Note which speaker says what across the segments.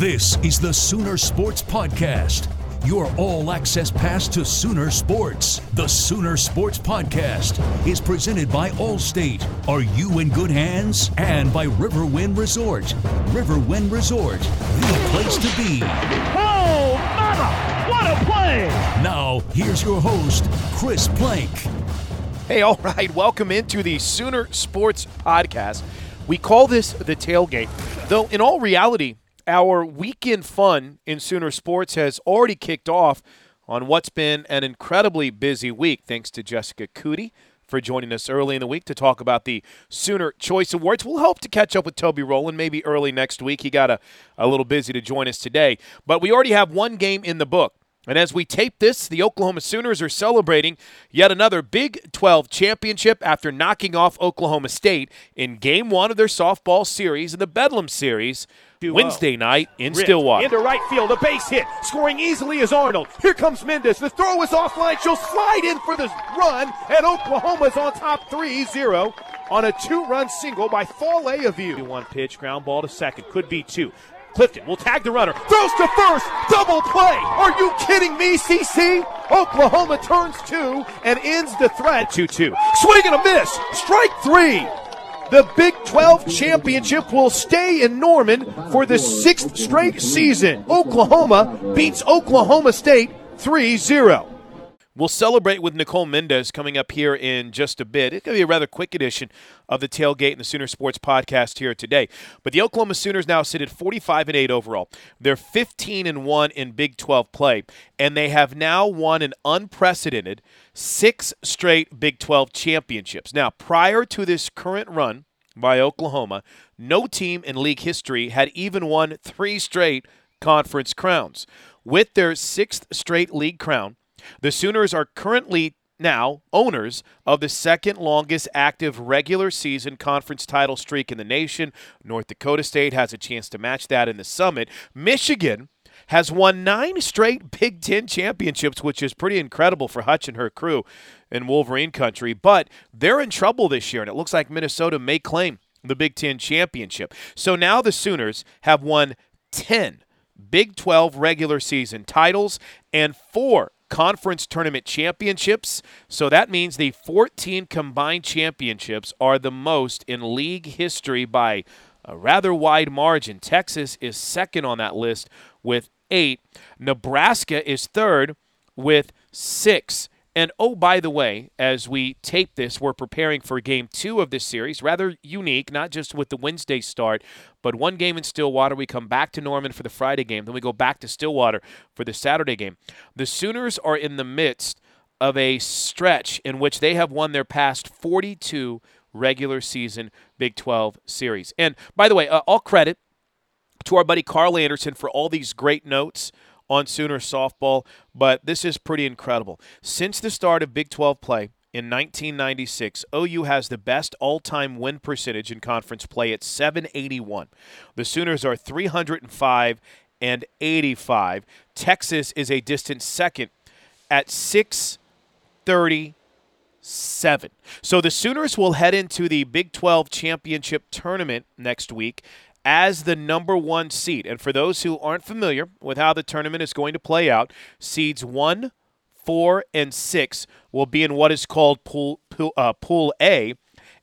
Speaker 1: This is the Sooner Sports Podcast, your all access pass to Sooner Sports. The Sooner Sports Podcast is presented by Allstate. Are you in good hands? And by Riverwind Resort. Riverwind Resort, the place to be.
Speaker 2: Oh, mama! What a play!
Speaker 1: Now, here's your host, Chris Plank.
Speaker 3: Hey, all right, welcome into the Sooner Sports Podcast. We call this the tailgate, though in all reality, our weekend fun in Sooner Sports has already kicked off on what's been an incredibly busy week. Thanks to Jessica Cootie for joining us early in the week to talk about the Sooner Choice Awards. We'll hope to catch up with Toby Rowland maybe early next week. He got a, a little busy to join us today. But we already have one game in the book. And as we tape this, the Oklahoma Sooners are celebrating yet another Big 12 championship after knocking off Oklahoma State in game one of their softball series in the Bedlam Series Wednesday night in
Speaker 2: Ripped
Speaker 3: Stillwater.
Speaker 2: Into right field, a base hit. Scoring easily is Arnold. Here comes Mendes. The throw is offline. She'll slide in for the run, and Oklahoma's on top 3 0 on a two run single by Fale Aviu. One pitch, ground ball to second. Could be two. Clifton will tag the runner. Throws to first. Double play. Are you kidding me, CC? Oklahoma turns two and ends the threat. 2 2. Swing and a miss. Strike three. The Big 12 championship will stay in Norman for the sixth straight season. Oklahoma beats Oklahoma State 3 0.
Speaker 3: We'll celebrate with Nicole Mendes coming up here in just a bit. It's going to be a rather quick edition of the Tailgate and the Sooner Sports podcast here today. But the Oklahoma Sooners now sit at 45 and 8 overall. They're 15 and 1 in Big 12 play, and they have now won an unprecedented six straight Big 12 championships. Now, prior to this current run by Oklahoma, no team in league history had even won three straight conference crowns. With their sixth straight league crown, the Sooners are currently now owners of the second longest active regular season conference title streak in the nation. North Dakota State has a chance to match that in the summit. Michigan has won nine straight Big Ten championships, which is pretty incredible for Hutch and her crew in Wolverine country. But they're in trouble this year, and it looks like Minnesota may claim the Big Ten championship. So now the Sooners have won 10 Big 12 regular season titles and four conference tournament championships. So that means the 14 combined championships are the most in league history by a rather wide margin. Texas is second on that list with eight. Nebraska is third with six. And oh, by the way, as we tape this, we're preparing for game two of this series. Rather unique, not just with the Wednesday start, but one game in Stillwater. We come back to Norman for the Friday game. Then we go back to Stillwater for the Saturday game. The Sooners are in the midst of a stretch in which they have won their past 42 regular season Big 12 series. And by the way, uh, all credit to our buddy Carl Anderson for all these great notes on Sooner softball, but this is pretty incredible. Since the start of Big 12 play in 1996, OU has the best all time win percentage in conference play at 781. The Sooners are 305 and 85. Texas is a distant second at 637. So the Sooners will head into the Big 12 championship tournament next week as the number one seed. And for those who aren't familiar with how the tournament is going to play out, seeds one, four, and six will be in what is called Pool, pool, uh, pool A,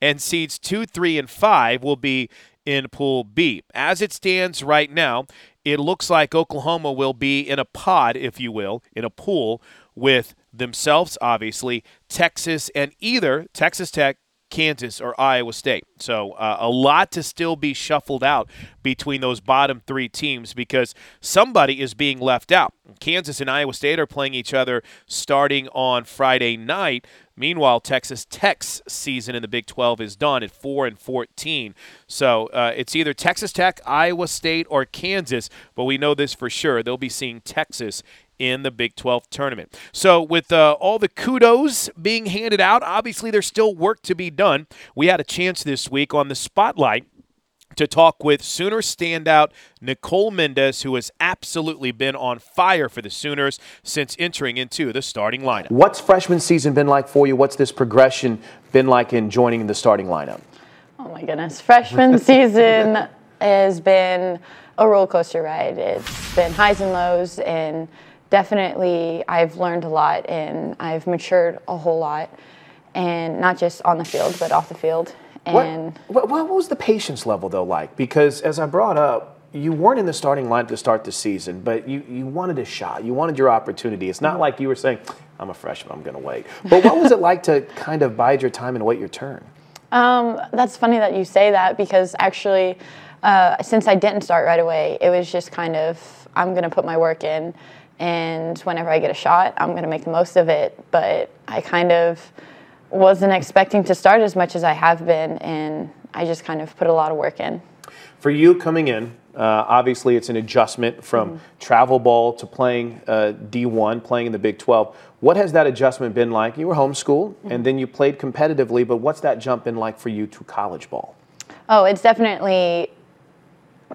Speaker 3: and seeds two, three, and five will be in Pool B. As it stands right now, it looks like Oklahoma will be in a pod, if you will, in a pool with themselves, obviously, Texas, and either Texas Tech, Kansas or Iowa State. So uh, a lot to still be shuffled out between those bottom three teams because somebody is being left out. Kansas and Iowa State are playing each other starting on Friday night. Meanwhile, Texas Tech's season in the Big 12 is done at 4 and 14. So uh, it's either Texas Tech, Iowa State, or Kansas, but we know this for sure. They'll be seeing Texas in the Big 12 tournament. So, with uh, all the kudos being handed out, obviously there's still work to be done. We had a chance this week on the spotlight to talk with Sooner standout Nicole Mendes, who has absolutely been on fire for the Sooners since entering into the starting lineup.
Speaker 4: What's freshman season been like for you? What's this progression been like in joining the starting lineup?
Speaker 5: Oh my goodness, freshman season has been a roller coaster ride. It's been highs and lows, and definitely I've learned a lot and I've matured a whole lot, and not just on the field, but off the field. And
Speaker 3: what, what, what was the patience level though like? Because as I brought up, you weren't in the starting line to start the season, but you, you wanted a shot. You wanted your opportunity. It's not like you were saying, I'm a freshman, I'm going to wait. But what was it like to kind of bide your time and wait your turn?
Speaker 5: Um, that's funny that you say that because actually, uh, since I didn't start right away, it was just kind of I'm going to put my work in, and whenever I get a shot, I'm going to make the most of it. But I kind of wasn't expecting to start as much as I have been, and I just kind of put a lot of work in.
Speaker 3: For you coming in, uh, obviously it's an adjustment from mm-hmm. travel ball to playing uh, D1, playing in the Big 12. What has that adjustment been like? You were homeschooled mm-hmm. and then you played competitively, but what's that jump been like for you to college ball?
Speaker 5: Oh, it's definitely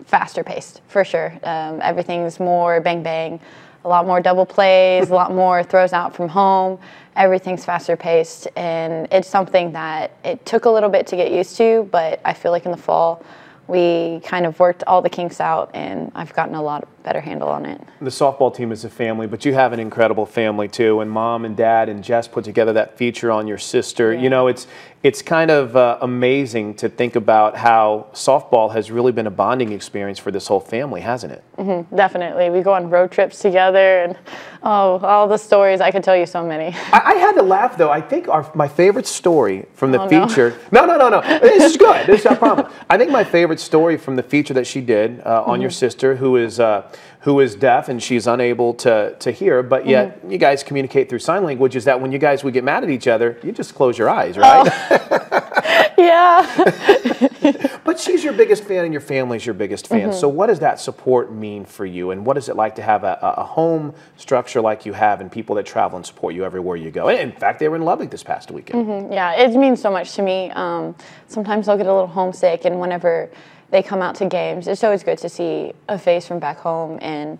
Speaker 5: faster paced for sure. Um, everything's more bang bang, a lot more double plays, a lot more throws out from home. Everything's faster paced, and it's something that it took a little bit to get used to, but I feel like in the fall we kind of worked all the kinks out, and I've gotten a lot better handle on it.
Speaker 3: The softball team is a family, but you have an incredible family too. And mom and dad and Jess put together that feature on your sister. Yeah. You know, it's it's kind of uh, amazing to think about how softball has really been a bonding experience for this whole family, hasn't it?
Speaker 5: Mm-hmm, definitely. We go on road trips together, and oh, all the stories. I could tell you so many.
Speaker 3: I, I had to laugh though. I think our my favorite story from the oh, feature. No. no, no, no, no. this is good. This I promise. I think my favorite story from the feature that she did uh, on mm-hmm. your sister, who is. Uh, who is deaf and she's unable to, to hear, but yet mm-hmm. you guys communicate through sign language, is that when you guys would get mad at each other, you just close your eyes, right?
Speaker 5: Oh. yeah.
Speaker 3: but she's your biggest fan and your family's your biggest fan. Mm-hmm. So, what does that support mean for you? And what is it like to have a, a, home structure like you have and people that travel and support you everywhere you go? And in fact, they were in Lubbock this past weekend.
Speaker 5: Mm-hmm. Yeah, it means so much to me. Um, sometimes I'll get a little homesick, and whenever they come out to games. It's always good to see a face from back home, and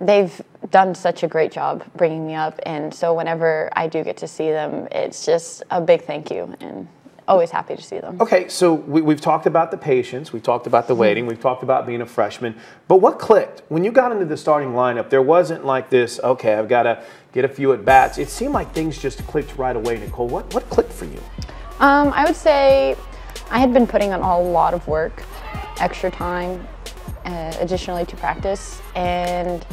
Speaker 5: they've done such a great job bringing me up. And so whenever I do get to see them, it's just a big thank you, and always happy to see them.
Speaker 3: Okay, so we, have talked about the patience, we've talked about the waiting, we've talked about being a freshman, but what clicked when you got into the starting lineup? There wasn't like this. Okay, I've got to get a few at bats. It seemed like things just clicked right away. Nicole, what what clicked for you?
Speaker 5: Um, I would say I had been putting on a lot of work extra time uh, additionally to practice and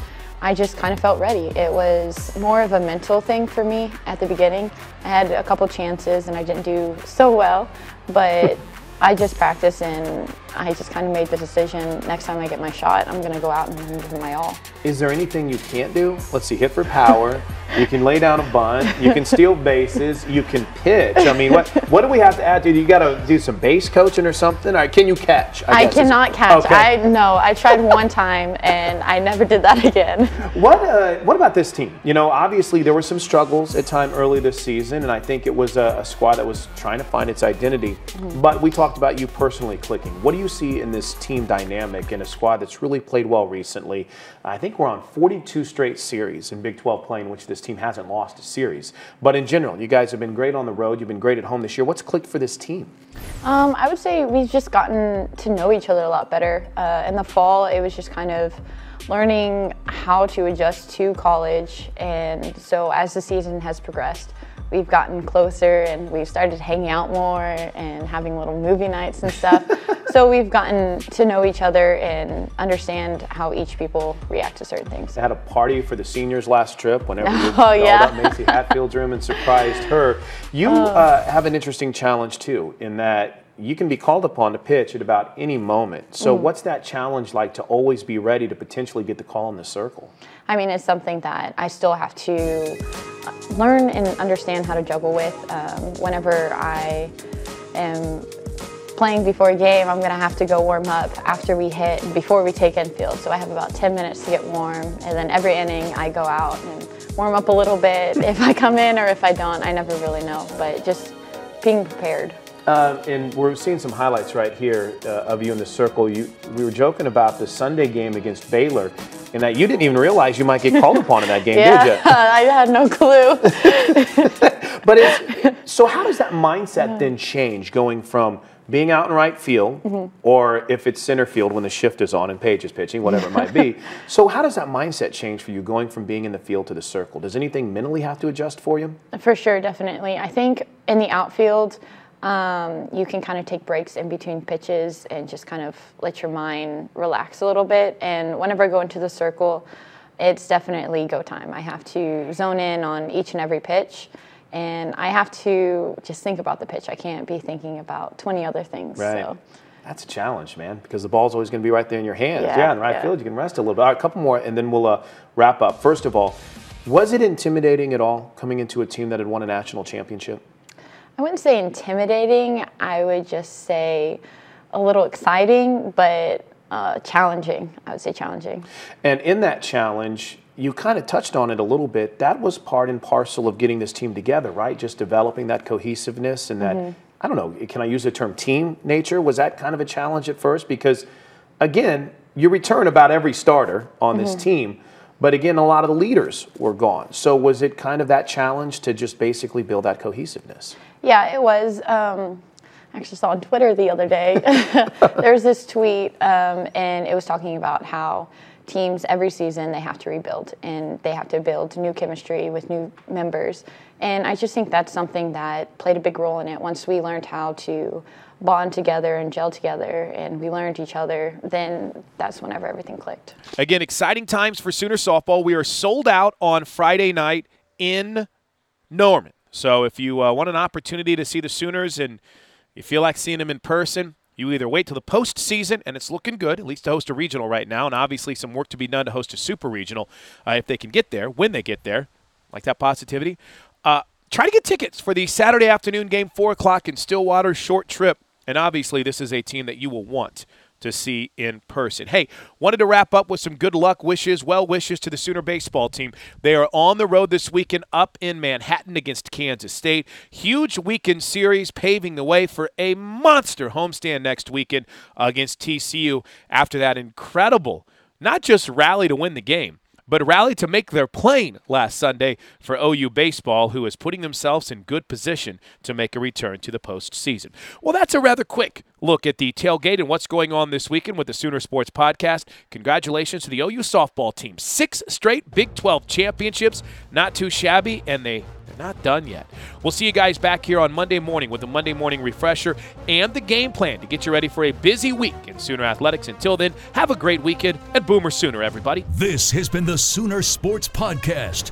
Speaker 5: I just kind of felt ready. It was more of a mental thing for me at the beginning. I had a couple chances and I didn't do so well, but I just practiced and I just kind of made the decision next time I get my shot, I'm going to go out and give it my all.
Speaker 3: Is there anything you can't do? Let's see, hit for power. you can lay down a bunt. You can steal bases. You can pitch. I mean, what what do we have to add to? You got to do some base coaching or something? Or can you catch?
Speaker 5: I, I cannot catch. Okay. I no. I tried one time and I never did that again.
Speaker 3: What uh, what about this team? You know, obviously there were some struggles at time early this season, and I think it was a, a squad that was trying to find its identity. Mm-hmm. But we talked about you personally clicking. What do you see in this team dynamic in a squad that's really played well recently? I think we're on 42 straight series in Big 12 play in which this team hasn't lost a series. But in general, you guys have been great on the road. You've been great at home this year. What's clicked for this team?
Speaker 5: Um, I would say we've just gotten to know each other a lot better. Uh, in the fall, it was just kind of learning how to adjust to college. And so as the season has progressed, we've gotten closer and we've started hanging out more and having little movie nights and stuff. so we've gotten to know each other and understand how each people react to certain things.
Speaker 3: I had a party for the seniors last trip whenever you oh, yeah. up Macy Hatfield's room and surprised her. You oh. uh, have an interesting challenge too in that you can be called upon to pitch at about any moment. So, mm. what's that challenge like to always be ready to potentially get the call in the circle?
Speaker 5: I mean, it's something that I still have to learn and understand how to juggle with. Um, whenever I am playing before a game, I'm gonna have to go warm up after we hit, before we take infield. So I have about 10 minutes to get warm, and then every inning I go out and warm up a little bit. if I come in or if I don't, I never really know, but just being prepared.
Speaker 3: Uh, and we're seeing some highlights right here uh, of you in the circle. You, we were joking about the Sunday game against Baylor, and that you didn't even realize you might get called upon in that game,
Speaker 5: yeah,
Speaker 3: did you?
Speaker 5: I had no clue.
Speaker 3: but it's, so, how does that mindset then change going from
Speaker 4: being out in right field, mm-hmm. or if it's center field when the shift is on and Paige is pitching, whatever it might be. So, how does that mindset change for you going from being in the field to the circle? Does anything mentally have to adjust for you?
Speaker 5: For sure, definitely. I think in the outfield, um, you can kind of take breaks in between pitches and just kind of let your mind relax a little bit. And whenever I go into the circle, it's definitely go time. I have to zone in on each and every pitch and I have to just think about the pitch. I can't be thinking about 20 other things.
Speaker 4: Right.
Speaker 5: So.
Speaker 4: That's a challenge, man, because the ball's always going to be right there in your hands. Yeah, yeah in right yeah. field, you can rest a little bit. All right, a couple more, and then we'll uh, wrap up. First of all, was it intimidating at all coming into a team that had won a national championship?
Speaker 5: I wouldn't say intimidating. I would just say a little exciting, but uh, challenging. I would say challenging.
Speaker 4: And in that challenge, you kind of touched on it a little bit. That was part and parcel of getting this team together, right? Just developing that cohesiveness and that, mm-hmm. I don't know, can I use the term team nature? Was that kind of a challenge at first? Because, again, you return about every starter on mm-hmm. this team, but again, a lot of the leaders were gone. So, was it kind of that challenge to just basically build that cohesiveness?
Speaker 5: Yeah, it was. Um, I actually saw on Twitter the other day. There's this tweet, um, and it was talking about how teams every season they have to rebuild and they have to build new chemistry with new members. And I just think that's something that played a big role in it. Once we learned how to bond together and gel together and we learned each other, then that's whenever everything clicked.
Speaker 3: Again, exciting times for Sooner softball. We are sold out on Friday night in Norman. So if you uh, want an opportunity to see the Sooners and you feel like seeing them in person, you either wait till the postseason, and it's looking good, at least to host a regional right now, and obviously some work to be done to host a super regional uh, if they can get there, when they get there, like that positivity. Uh, try to get tickets for the Saturday afternoon game, 4 o'clock in Stillwater, short trip. And obviously, this is a team that you will want to see in person. Hey, wanted to wrap up with some good luck wishes, well wishes to the Sooner baseball team. They are on the road this weekend up in Manhattan against Kansas State. Huge weekend series paving the way for a monster homestand next weekend against TCU after that incredible, not just rally to win the game, but rallied to make their plane last Sunday for OU baseball, who is putting themselves in good position to make a return to the postseason. Well, that's a rather quick look at the tailgate and what's going on this weekend with the Sooner Sports Podcast. Congratulations to the OU softball team. Six straight Big 12 championships. Not too shabby, and they are not done yet. We'll see you guys back here on Monday morning with the Monday morning refresher and the game plan to get you ready for a busy week in Sooner Athletics. Until then, have a great weekend and Boomer Sooner, everybody.
Speaker 1: This has been the Sooner Sports Podcast.